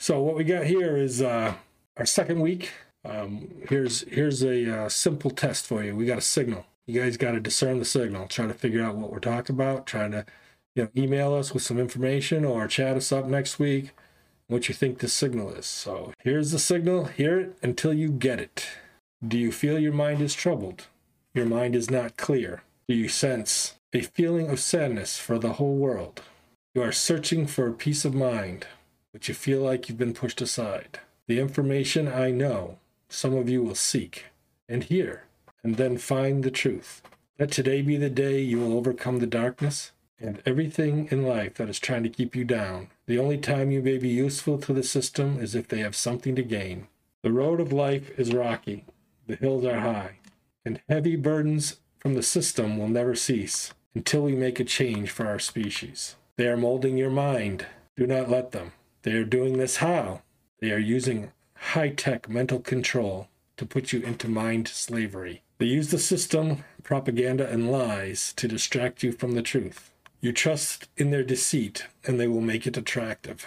So what we got here is uh, our second week. Um, here's here's a uh, simple test for you. We got a signal. You guys got to discern the signal. Try to figure out what we're talking about. Trying to you know email us with some information or chat us up next week what you think the signal is. So here's the signal. Hear it until you get it. Do you feel your mind is troubled? Your mind is not clear. Do you sense a feeling of sadness for the whole world? You are searching for peace of mind, but you feel like you've been pushed aside. The information I know, some of you will seek and hear, and then find the truth. Let today be the day you will overcome the darkness and everything in life that is trying to keep you down. The only time you may be useful to the system is if they have something to gain. The road of life is rocky, the hills are high, and heavy burdens from the system will never cease until we make a change for our species. They are molding your mind. Do not let them. They are doing this how? They are using high tech mental control to put you into mind slavery. They use the system, propaganda, and lies to distract you from the truth. You trust in their deceit, and they will make it attractive.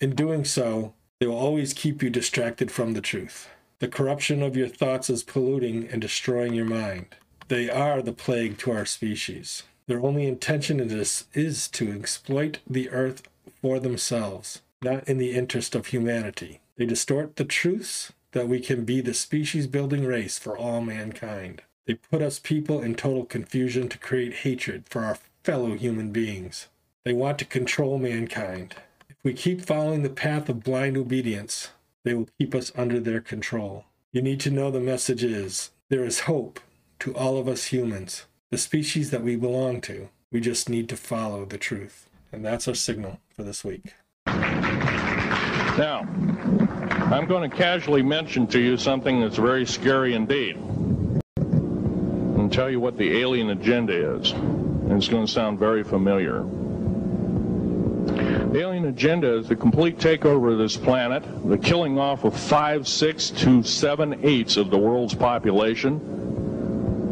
In doing so, they will always keep you distracted from the truth. The corruption of your thoughts is polluting and destroying your mind. They are the plague to our species. Their only intention in this is to exploit the earth for themselves, not in the interest of humanity. They distort the truths that we can be the species building race for all mankind. They put us people in total confusion to create hatred for our fellow human beings. They want to control mankind. If we keep following the path of blind obedience, they will keep us under their control. You need to know the message is there is hope to all of us humans, the species that we belong to. We just need to follow the truth. And that's our signal for this week. Now, I'm going to casually mention to you something that's very scary indeed. And tell you what the alien agenda is. And it's going to sound very familiar. The alien agenda is the complete takeover of this planet, the killing off of five, six to seven eighths of the world's population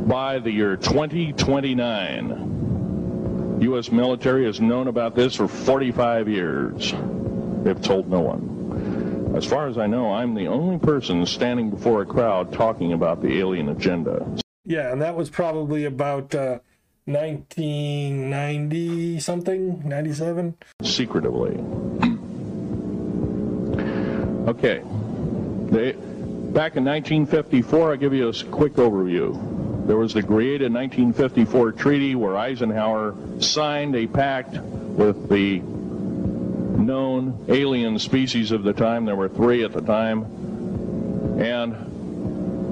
by the year 2029. U.S. military has known about this for 45 years. They've told no one. As far as I know, I'm the only person standing before a crowd talking about the alien agenda. Yeah, and that was probably about uh, 1990 something, 97. Secretively. okay. They, back in 1954, I'll give you a quick overview. There was the Greada 1954 treaty where Eisenhower signed a pact with the known alien species of the time. There were three at the time. And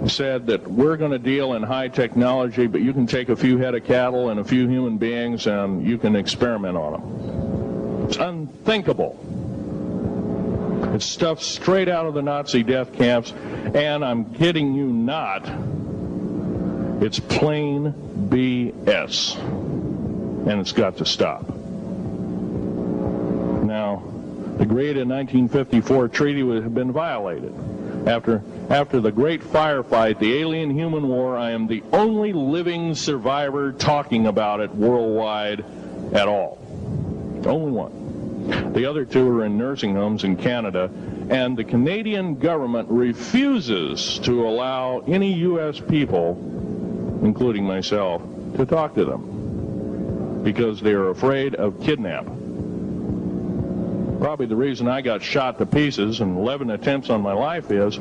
said that we're going to deal in high technology, but you can take a few head of cattle and a few human beings and you can experiment on them. It's unthinkable. It's stuff straight out of the Nazi death camps, and I'm kidding you not. It's plain BS. And it's got to stop. Now, the Greada 1954 treaty would have been violated. After, after the great firefight, the alien human war, I am the only living survivor talking about it worldwide at all. Only one. The other two are in nursing homes in Canada, and the Canadian government refuses to allow any U.S. people, including myself, to talk to them because they are afraid of kidnap. Probably the reason I got shot to pieces and 11 attempts on my life is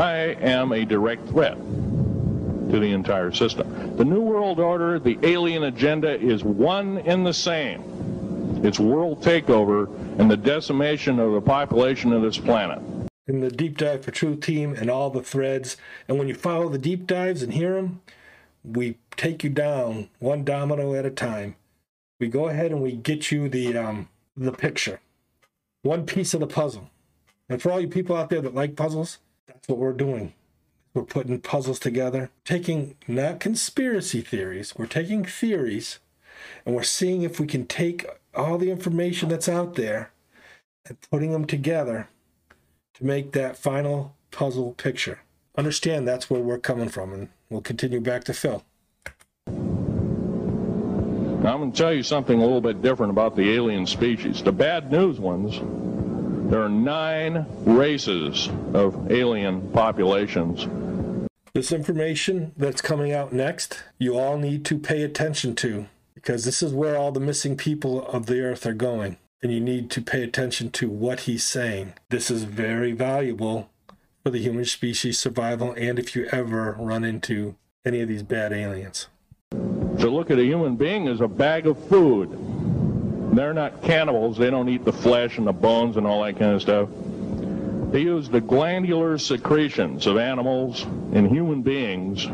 I am a direct threat to the entire system. The New World Order, the alien agenda is one in the same. It's world takeover and the decimation of the population of this planet. In the Deep Dive for Truth team and all the threads, and when you follow the deep dives and hear them, we take you down one domino at a time. We go ahead and we get you the um, the picture one piece of the puzzle. And for all you people out there that like puzzles, that's what we're doing. We're putting puzzles together, taking not conspiracy theories, we're taking theories and we're seeing if we can take all the information that's out there and putting them together to make that final puzzle picture. Understand that's where we're coming from, and we'll continue back to Phil. Now, I'm going to tell you something a little bit different about the alien species. The bad news ones There are nine races of alien populations. This information that's coming out next, you all need to pay attention to because this is where all the missing people of the earth are going. And you need to pay attention to what he's saying. This is very valuable for the human species survival and if you ever run into any of these bad aliens. To look at a human being as a bag of food. They're not cannibals. They don't eat the flesh and the bones and all that kind of stuff. They use the glandular secretions of animals and human beings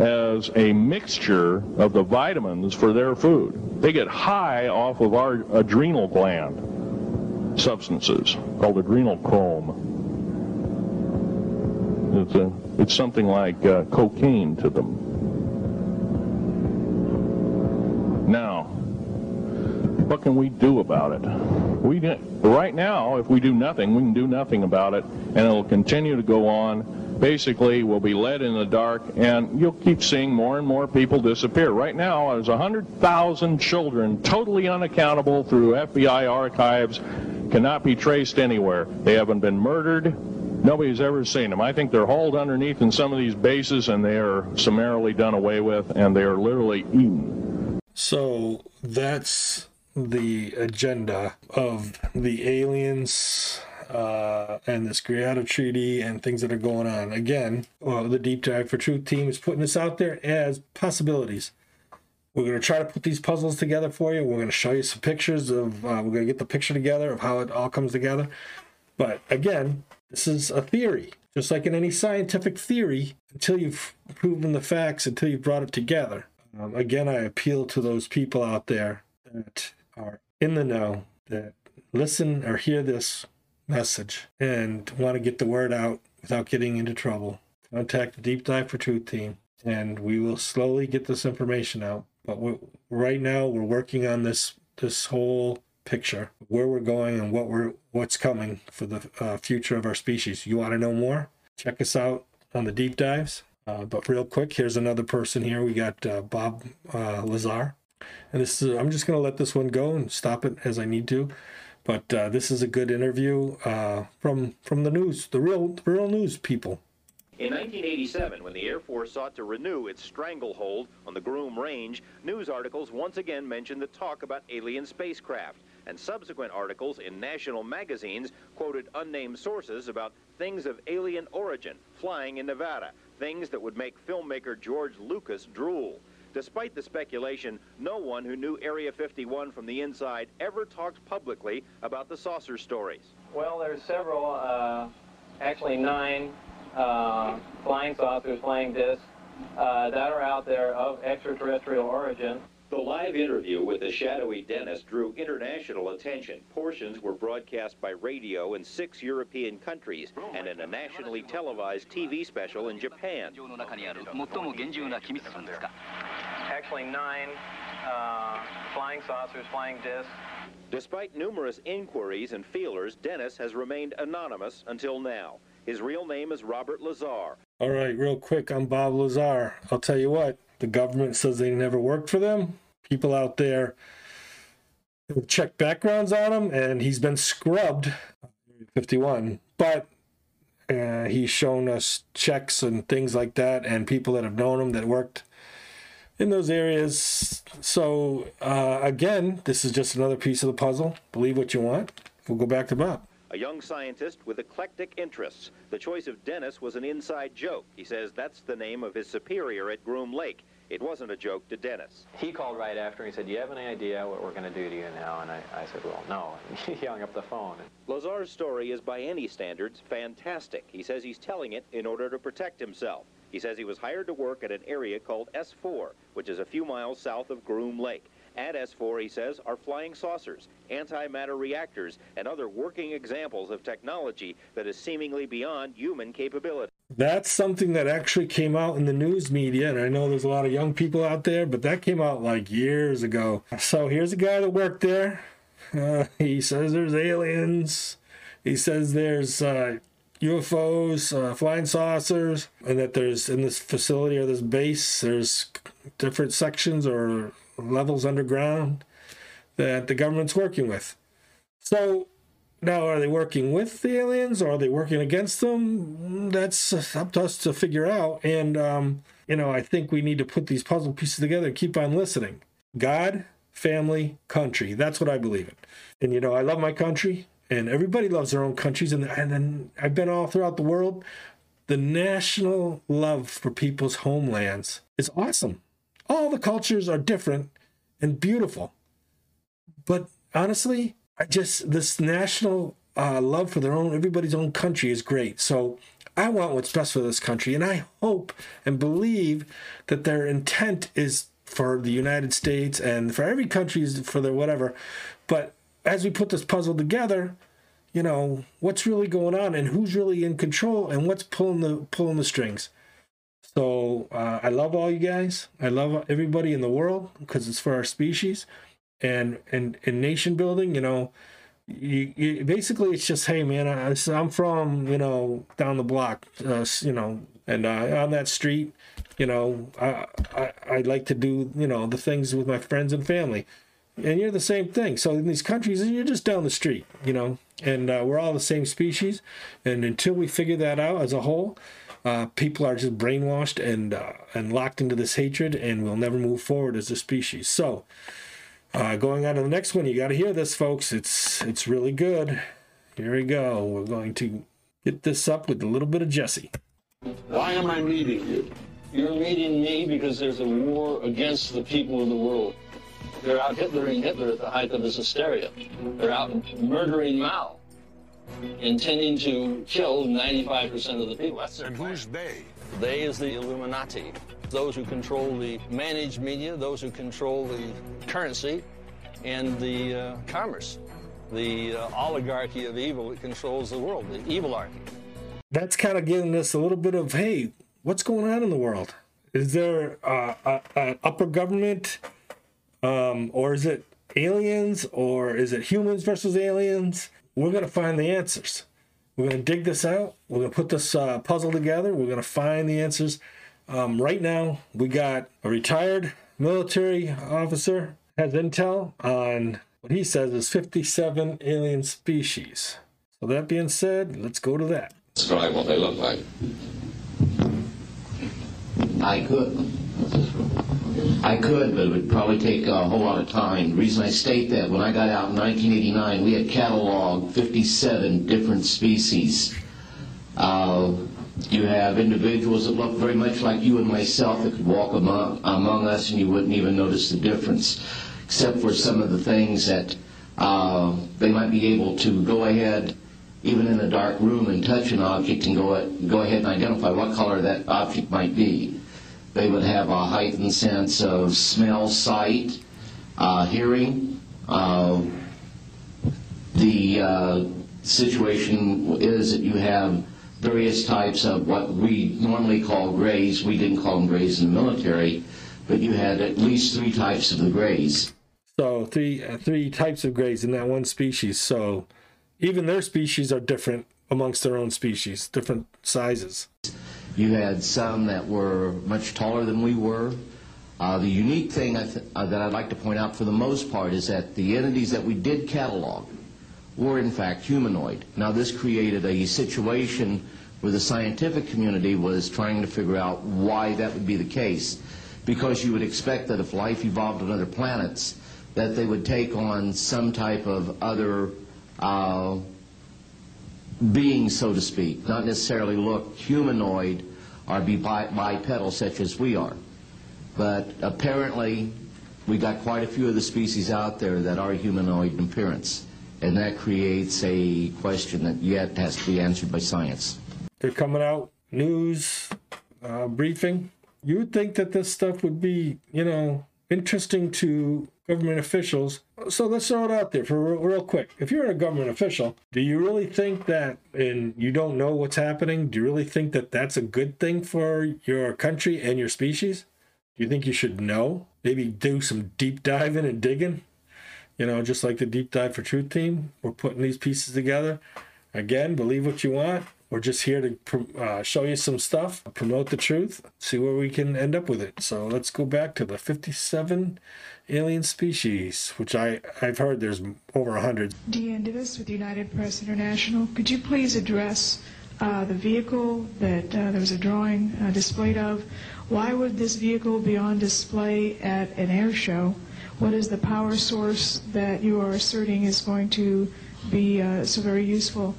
as a mixture of the vitamins for their food. They get high off of our adrenal gland substances called adrenochrome. It's, a, it's something like uh, cocaine to them. Now, what can we do about it? We right now, if we do nothing, we can do nothing about it, and it'll continue to go on. Basically, we'll be led in the dark, and you'll keep seeing more and more people disappear. Right now, there's 100,000 children totally unaccountable through FBI archives, cannot be traced anywhere. They haven't been murdered. Nobody's ever seen them. I think they're hauled underneath in some of these bases, and they are summarily done away with, and they are literally eaten. So that's the agenda of the aliens uh, and this Greada Treaty and things that are going on. Again, well, the Deep Dive for Truth team is putting this out there as possibilities. We're going to try to put these puzzles together for you. We're going to show you some pictures of, uh, we're going to get the picture together of how it all comes together. But again, this is a theory. Just like in any scientific theory, until you've proven the facts, until you've brought it together. Um, again, I appeal to those people out there that are in the know that listen or hear this message and want to get the word out without getting into trouble, contact the Deep Dive for Truth team and we will slowly get this information out. But right now, we're working on this this whole picture, where we're going and what we're what's coming for the uh, future of our species. You want to know more? Check us out on the deep dives. Uh, but real quick, here's another person here. We got uh, Bob uh, Lazar. And this is, I'm just going to let this one go and stop it as I need to. But uh, this is a good interview uh, from from the news, the real the real news people. In 1987, when the Air Force sought to renew its stranglehold on the Groom Range, news articles once again mentioned the talk about alien spacecraft, and subsequent articles in national magazines quoted unnamed sources about things of alien origin flying in Nevada, things that would make filmmaker George Lucas drool. Despite the speculation, no one who knew Area 51 from the inside ever talked publicly about the saucer stories. Well, there's several, uh, actually nine uh, flying saucers, flying discs uh, that are out there of extraterrestrial origin. The live interview with the shadowy Dennis drew international attention. Portions were broadcast by radio in six European countries and in a nationally televised TV special in Japan. Actually, nine uh, flying saucers, flying discs. Despite numerous inquiries and feelers, Dennis has remained anonymous until now. His real name is Robert Lazar. All right, real quick, I'm Bob Lazar. I'll tell you what, the government says they never worked for them. People out there check backgrounds on him, and he's been scrubbed 51. But uh, he's shown us checks and things like that, and people that have known him that worked in those areas. So, uh, again, this is just another piece of the puzzle. Believe what you want. We'll go back to Bob a young scientist with eclectic interests. The choice of Dennis was an inside joke. He says that's the name of his superior at Groom Lake. It wasn't a joke to Dennis. He called right after and he said, do you have any idea what we're going to do to you now? And I, I said, well, no. And he hung up the phone. Lazar's story is, by any standards, fantastic. He says he's telling it in order to protect himself. He says he was hired to work at an area called S4, which is a few miles south of Groom Lake. At S4, he says, are flying saucers, antimatter reactors, and other working examples of technology that is seemingly beyond human capability. That's something that actually came out in the news media, and I know there's a lot of young people out there, but that came out like years ago. So here's a guy that worked there. Uh, he says there's aliens. He says there's uh, UFOs, uh, flying saucers, and that there's in this facility or this base, there's different sections or levels underground that the government's working with. So Now, are they working with the aliens or are they working against them? That's up to us to figure out. And, um, you know, I think we need to put these puzzle pieces together and keep on listening. God, family, country. That's what I believe in. And, you know, I love my country and everybody loves their own countries. And, and then I've been all throughout the world. The national love for people's homelands is awesome. All the cultures are different and beautiful. But honestly, I just this national uh, love for their own everybody's own country is great. So I want what's best for this country, and I hope and believe that their intent is for the United States and for every country for their whatever. But as we put this puzzle together, you know what's really going on and who's really in control and what's pulling the pulling the strings. So uh, I love all you guys. I love everybody in the world because it's for our species. And and in nation building you know you, you, basically it's just hey man I, i'm from you know down the block uh, you know and uh, on that street you know I, I i like to do you know the things with my friends and family. And you're the same thing. So in these countries you're just down the street you know and uh, we're all the same species. And until we figure that out as a whole uh, people are just brainwashed and uh, and locked into this hatred and we'll never move forward as a species so uh, going on to the next one, you got to hear this, folks. It's it's really good. Here we go. We're going to get this up with a little bit of Jesse. Why am I meeting you? You're meeting me because there's a war against the people of the world. They're out Hitlering Hitler at the height of his hysteria. They're out murdering Mao, intending to kill 95% of the people. That's their And plan. who's they? They is the Illuminati. Those who control the managed media, those who control the currency, and the uh, commerce. The uh, oligarchy of evil that controls the world, the evilarchy. That's kind of giving us a little bit of hey, what's going on in the world? Is there uh, a, an upper government, um, or is it aliens, or is it humans versus aliens? We're gonna find the answers. We're gonna dig this out. We're gonna put this uh, puzzle together. We're gonna find the answers. Um, right now, we got a retired military officer has intel on what he says is 57 alien species. So that being said, let's go to that. describe what they look like. I could. I could, but it would probably take a whole lot of time. The reason I state that, when I got out in 1989, we had cataloged 57 different species. Uh, you have individuals that look very much like you and myself that could walk among, among us and you wouldn't even notice the difference, except for some of the things that uh, they might be able to go ahead, even in a dark room, and touch an object and go, go ahead and identify what color that object might be. They would have a heightened sense of smell, sight, uh, hearing. Uh, the uh, situation is that you have various types of what we normally call grays. We didn't call them grays in the military, but you had at least three types of the grays. So three uh, three types of grays in that one species. So even their species are different amongst their own species, different sizes. You had some that were much taller than we were. Uh, the unique thing I th- uh, that I'd like to point out for the most part is that the entities that we did catalog were in fact humanoid. Now this created a situation where the scientific community was trying to figure out why that would be the case. Because you would expect that if life evolved on other planets, that they would take on some type of other uh, being, so to speak, not necessarily look humanoid or be bipedal such as we are. But apparently, we got quite a few of the species out there that are humanoid in appearance, and that creates a question that yet has to be answered by science. They're coming out news uh, briefing. You would think that this stuff would be, you know, interesting to government officials. So let's throw it out there for real, quick. If you're a government official, do you really think that, and you don't know what's happening, do you really think that that's a good thing for your country and your species? Do you think you should know? Maybe do some deep diving and digging? You know, just like the deep dive for truth team. We're putting these pieces together. Again, believe what you want. We're just here to uh, show you some stuff, promote the truth, see where we can end up with it. So let's go back to the 57 alien species, which I, I've heard there's over 100. Deanne Divis with United Press International. Could you please address uh, the vehicle that uh, there was a drawing uh, displayed of? Why would this vehicle be on display at an air show? What is the power source that you are asserting is going to be uh, so very useful?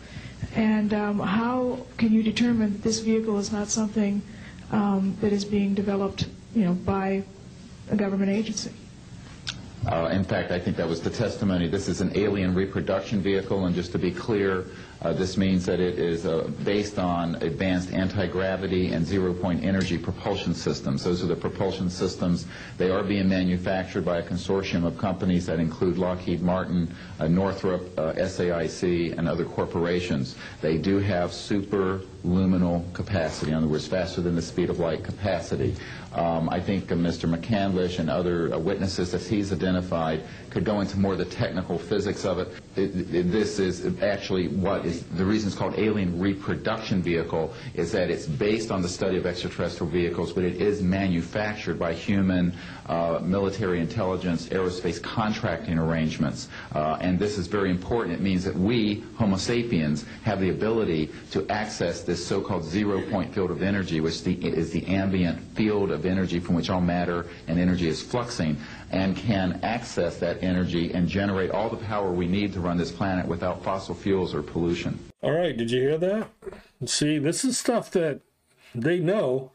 And um, how can you determine that this vehicle is not something um, that is being developed, you know, by a government agency? Uh, in fact, I think that was the testimony. This is an alien reproduction vehicle, and just to be clear, uh, this means that it is uh, based on advanced anti-gravity and zero-point energy propulsion systems. Those are the propulsion systems. They are being manufactured by a consortium of companies that include Lockheed Martin, uh, Northrop, uh, SAIC, and other corporations. They do have super luminal capacity, in other words, faster than the speed of light capacity. Um, I think Mr. McCandlish and other uh, witnesses that he's identified could go into more of the technical physics of it. It, it. This is actually what is the reason it's called alien reproduction vehicle is that it's based on the study of extraterrestrial vehicles, but it is manufactured by human uh, military intelligence aerospace contracting arrangements. Uh, and this is very important. It means that we, Homo sapiens, have the ability to access this so-called zero-point field of energy, which the, is the ambient field of energy from which all matter and energy is fluxing and can access that energy and generate all the power we need to run this planet without fossil fuels or pollution. All right, did you hear that? See, this is stuff that they know,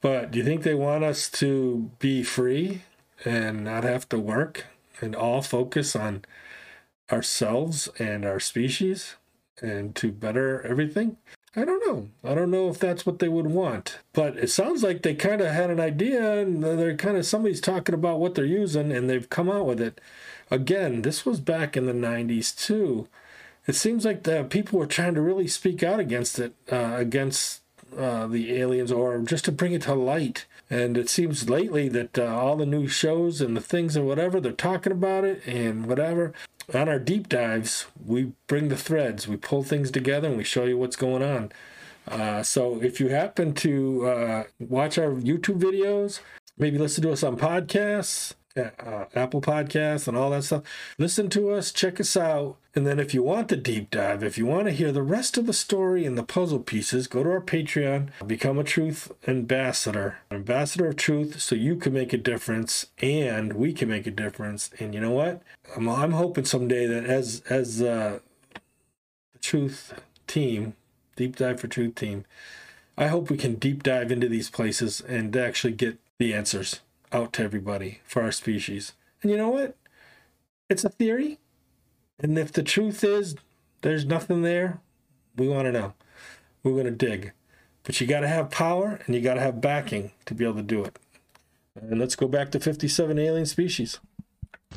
but do you think they want us to be free and not have to work and all focus on ourselves and our species and to better everything? I don't know. I don't know if that's what they would want. But it sounds like they kind of had an idea and they're kind of somebody's talking about what they're using and they've come out with it. Again, this was back in the 90s too. It seems like the people were trying to really speak out against it, uh, against uh, the aliens or just to bring it to light. And it seems lately that uh, all the new shows and the things and whatever, they're talking about it and whatever on our deep dives, we bring the threads, we pull things together, and we show you what's going on. Uh, so if you happen to uh, watch our YouTube videos, maybe listen to us on podcasts, uh, Apple Podcasts, and all that stuff. Listen to us, check us out. And then if you want the deep dive, if you want to hear the rest of the story and the puzzle pieces, go to our Patreon, become a truth ambassador, ambassador of truth, so you can make a difference and we can make a difference. And you know what? I'm, I'm hoping someday that as as uh, the truth team, deep dive for truth team, I hope we can deep dive into these places and actually get the answers out to everybody for our species. And you know what? It's a theory. And if the truth is there's nothing there, we want to know. We're going to dig. But you got to have power and you got to have backing to be able to do it. And let's go back to 57 alien species.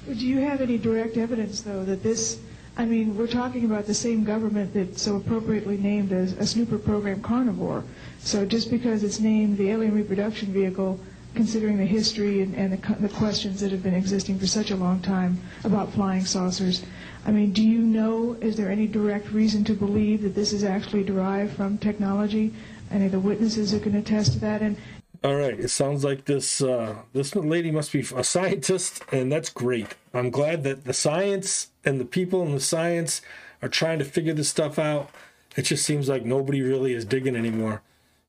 Do you have any direct evidence, though, that this, I mean, we're talking about the same government that so appropriately named a, a snooper program carnivore. So just because it's named the alien reproduction vehicle considering the history and, and the, the, questions that have been existing for such a long time about flying saucers. I mean, do you know, is there any direct reason to believe that this is actually derived from technology? Any of the witnesses who can attest to that? And all right, it sounds like this uh, this lady must be a scientist, and that's great. I'm glad that the science and the people in the science are trying to figure this stuff out. It just seems like nobody really is digging anymore.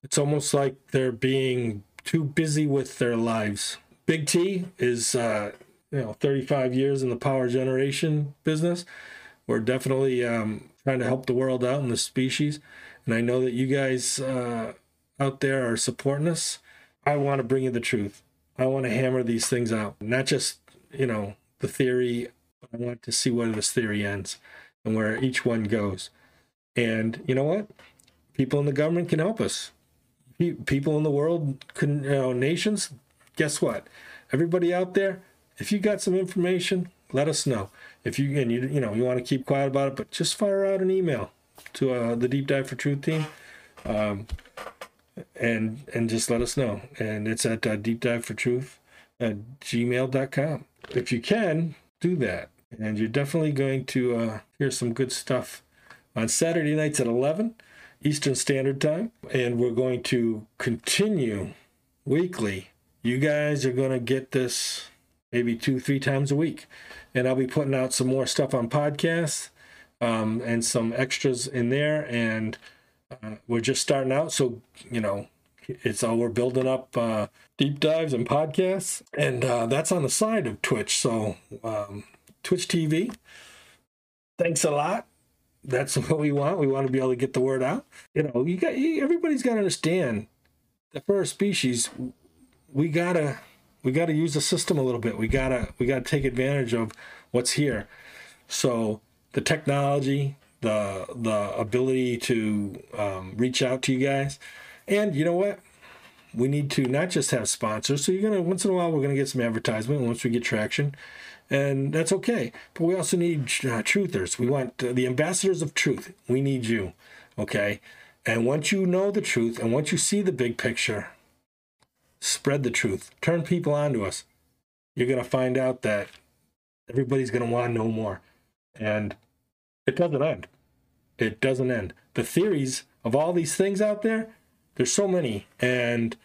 It's almost like they're being too busy with their lives. Big T is, uh, you know, 35 years in the power generation business. We're definitely um, trying to help the world out and the species. And I know that you guys uh, out there are supporting us. I want to bring you the truth. I want to hammer these things out, not just, you know, the theory. I want to see where this theory ends and where each one goes. And you know what? People in the government can help us people in the world, could you know, nations, guess what? Everybody out there, if you got some information, let us know. If you and you you know you want to keep quiet about it, but just fire out an email to uh, the Deep Dive for Truth team, um, and and just let us know. And it's at uh, Deep Dive for Truth at gmail.com. If you can do that, and you're definitely going to uh, hear some good stuff on Saturday nights at 11 Eastern Standard Time. And we're going to continue weekly. You guys are going to get this maybe two, three times a week. And I'll be putting out some more stuff on podcasts um, and some extras in there. And uh, we're just starting out. So, you know, it's all we're building up uh, deep dives and podcasts. And uh, that's on the side of Twitch. So, um, Twitch TV. Thanks a lot. That's what we want. We want to be able to get the word out. You know, you got everybody's got to understand that for our species, we gotta we gotta use the system a little bit. We gotta we gotta take advantage of what's here. So the technology, the the ability to um, reach out to you guys, and you know what? We need to not just have sponsors. So you're gonna once in a while we're gonna get some advertisement once we get traction, and that's okay. But we also need uh, truthers. We want uh, the ambassadors of truth. We need you, okay? And once you know the truth, and once you see the big picture, spread the truth. Turn people onto us. You're gonna find out that everybody's gonna want to know more, and it doesn't end. It doesn't end. The theories of all these things out there, there's so many, and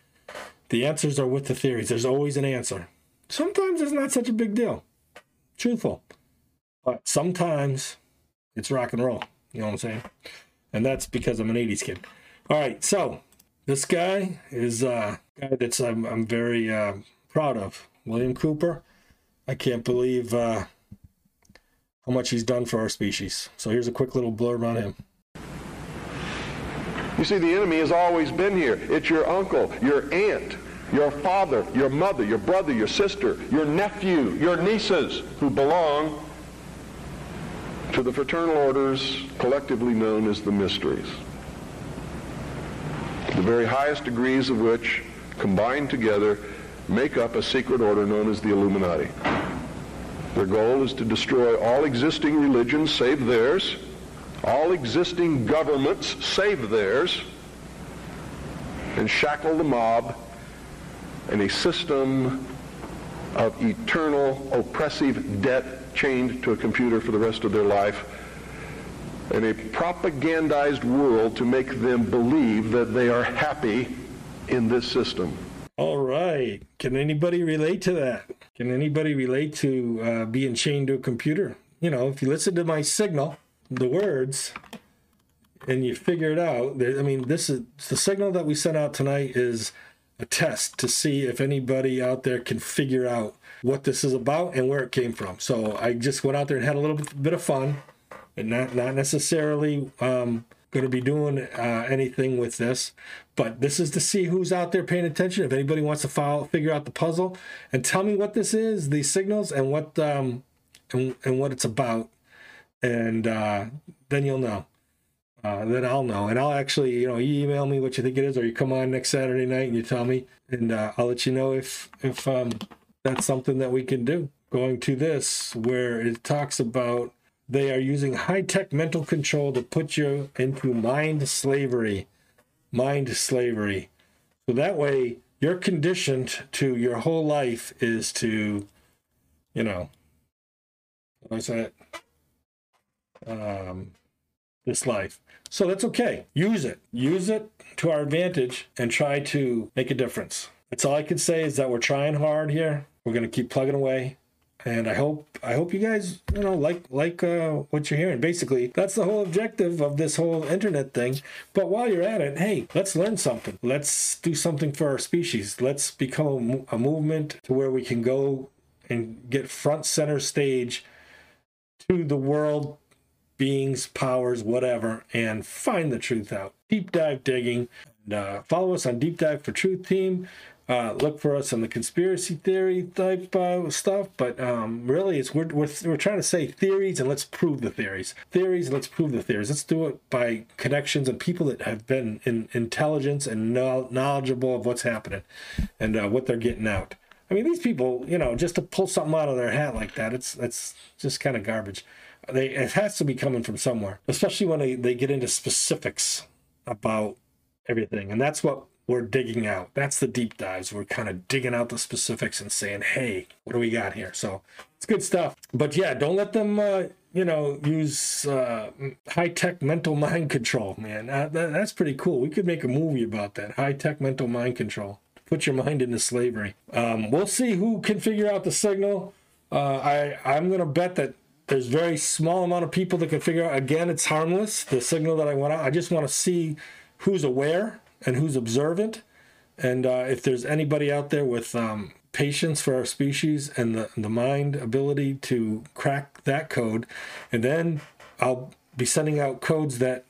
the answers are with the theories. There's always an answer. Sometimes it's not such a big deal truthful. But sometimes it's rock and roll. You know what I'm saying? And that's because I'm an 80s kid. All right, so this guy is a guy that's I'm, I'm very uh, proud of. William Cooper. I can't believe uh, how much he's done for our species. So here's a quick little blurb on him. You see, the enemy has always been here. It's your uncle, your aunt, your father, your mother, your brother, your sister, your nephew, your nieces who belong to the fraternal orders collectively known as the mysteries. The very highest degrees of which combined together make up a secret order known as the Illuminati. Their goal is to destroy all existing religions save theirs, all existing governments save theirs, and shackle the mob and a system of eternal oppressive debt chained to a computer for the rest of their life in a propagandized world to make them believe that they are happy in this system. All right. Can anybody relate to that? Can anybody relate to uh, being chained to a computer? You know, if you listen to my signal, the words, and you figure it out, I mean, this is the signal that we sent out tonight is a test to see if anybody out there can figure out what this is about and where it came from. So I just went out there and had a little bit of fun, and not not necessarily um, going to be doing uh, anything with this, but this is to see who's out there paying attention. If anybody wants to follow, figure out the puzzle, and tell me what this is, these signals, and what um, and, and what it's about, and uh, then you'll know uh, then I'll know. And I'll actually, you know, you email me what you think it is, or you come on next Saturday night and you tell me, and uh, I'll let you know if if um, that's something that we can do. Going to this where it talks about they are using high tech mental control to put you into mind slavery, mind slavery. So that way you're conditioned to your whole life is to, you know, what's that? Um, this life. So that's okay. Use it. Use it to our advantage and try to make a difference. That's all I can say is that we're trying hard here. We're going to keep plugging away. And I hope I hope you guys you know like like uh, what you're hearing. Basically, that's the whole objective of this whole internet thing. But while you're at it, hey, let's learn something. Let's do something for our species. Let's become a, a movement to where we can go and get front center stage to the world beings, powers, whatever, and find the truth out. Deep dive digging. And, uh, follow us on Deep Dive for Truth Team. Uh, look for us on the conspiracy theory type uh, stuff, but um, really, it's we're, we're, we're trying to say theories and let's prove the theories. Theories, let's prove the theories. Let's do it by connections and people that have been in intelligence and knowledgeable of what's happening and uh, what they're getting out. I mean, these people, you know, just to pull something out of their hat like that, it's it's just kind of garbage they it has to be coming from somewhere, especially when they, they get into specifics about everything. And that's what we're digging out. That's the deep dives. We're kind of digging out the specifics and saying, hey, what do we got here? So it's good stuff. But yeah, don't let them uh, you know, use uh, high tech mental mind control, man. Uh, that, that's pretty cool. We could make a movie about that high tech mental mind control. Put your mind into slavery. Um, we'll see who can figure out the signal. Uh, I I'm gonna bet that there's very small amount of people that can figure out. Again, it's harmless. The signal that I want out. I just want to see who's aware and who's observant, and uh, if there's anybody out there with um, patience for our species and the, the mind ability to crack that code. And then I'll be sending out codes that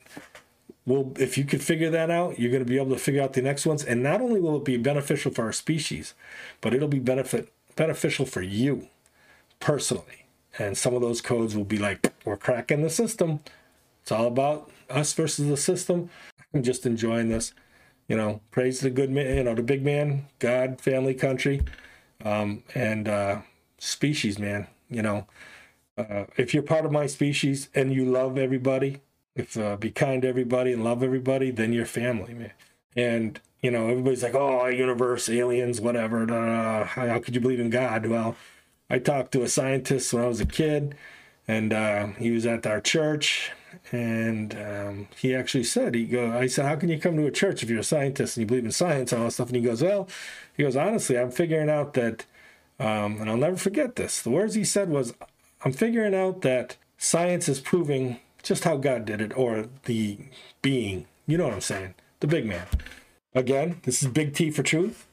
will, if you could figure that out, you're going to be able to figure out the next ones. And not only will it be beneficial for our species, but it'll be benefit beneficial for you personally. And some of those codes will be like, we're cracking the system. It's all about us versus the system. I'm just enjoying this. You know, praise the good man, you know, the big man, God, family, country um, and uh, species, man. You know, uh, if you're part of my species and you love everybody, if uh, be kind to everybody and love everybody, then you're family, man. And you know, everybody's like, "Oh, universe, aliens, whatever." How could you believe in God? Well, I talked to a scientist when I was a kid, and uh, he was at our church, and um, he actually said, "He go." I said, "How can you come to a church if you're a scientist and you believe in science and all that stuff?" And he goes, "Well." He goes, honestly, I'm figuring out that, um, and I'll never forget this. The words he said was, I'm figuring out that science is proving just how God did it, or the being. You know what I'm saying? The big man. Again, this is Big T for Truth.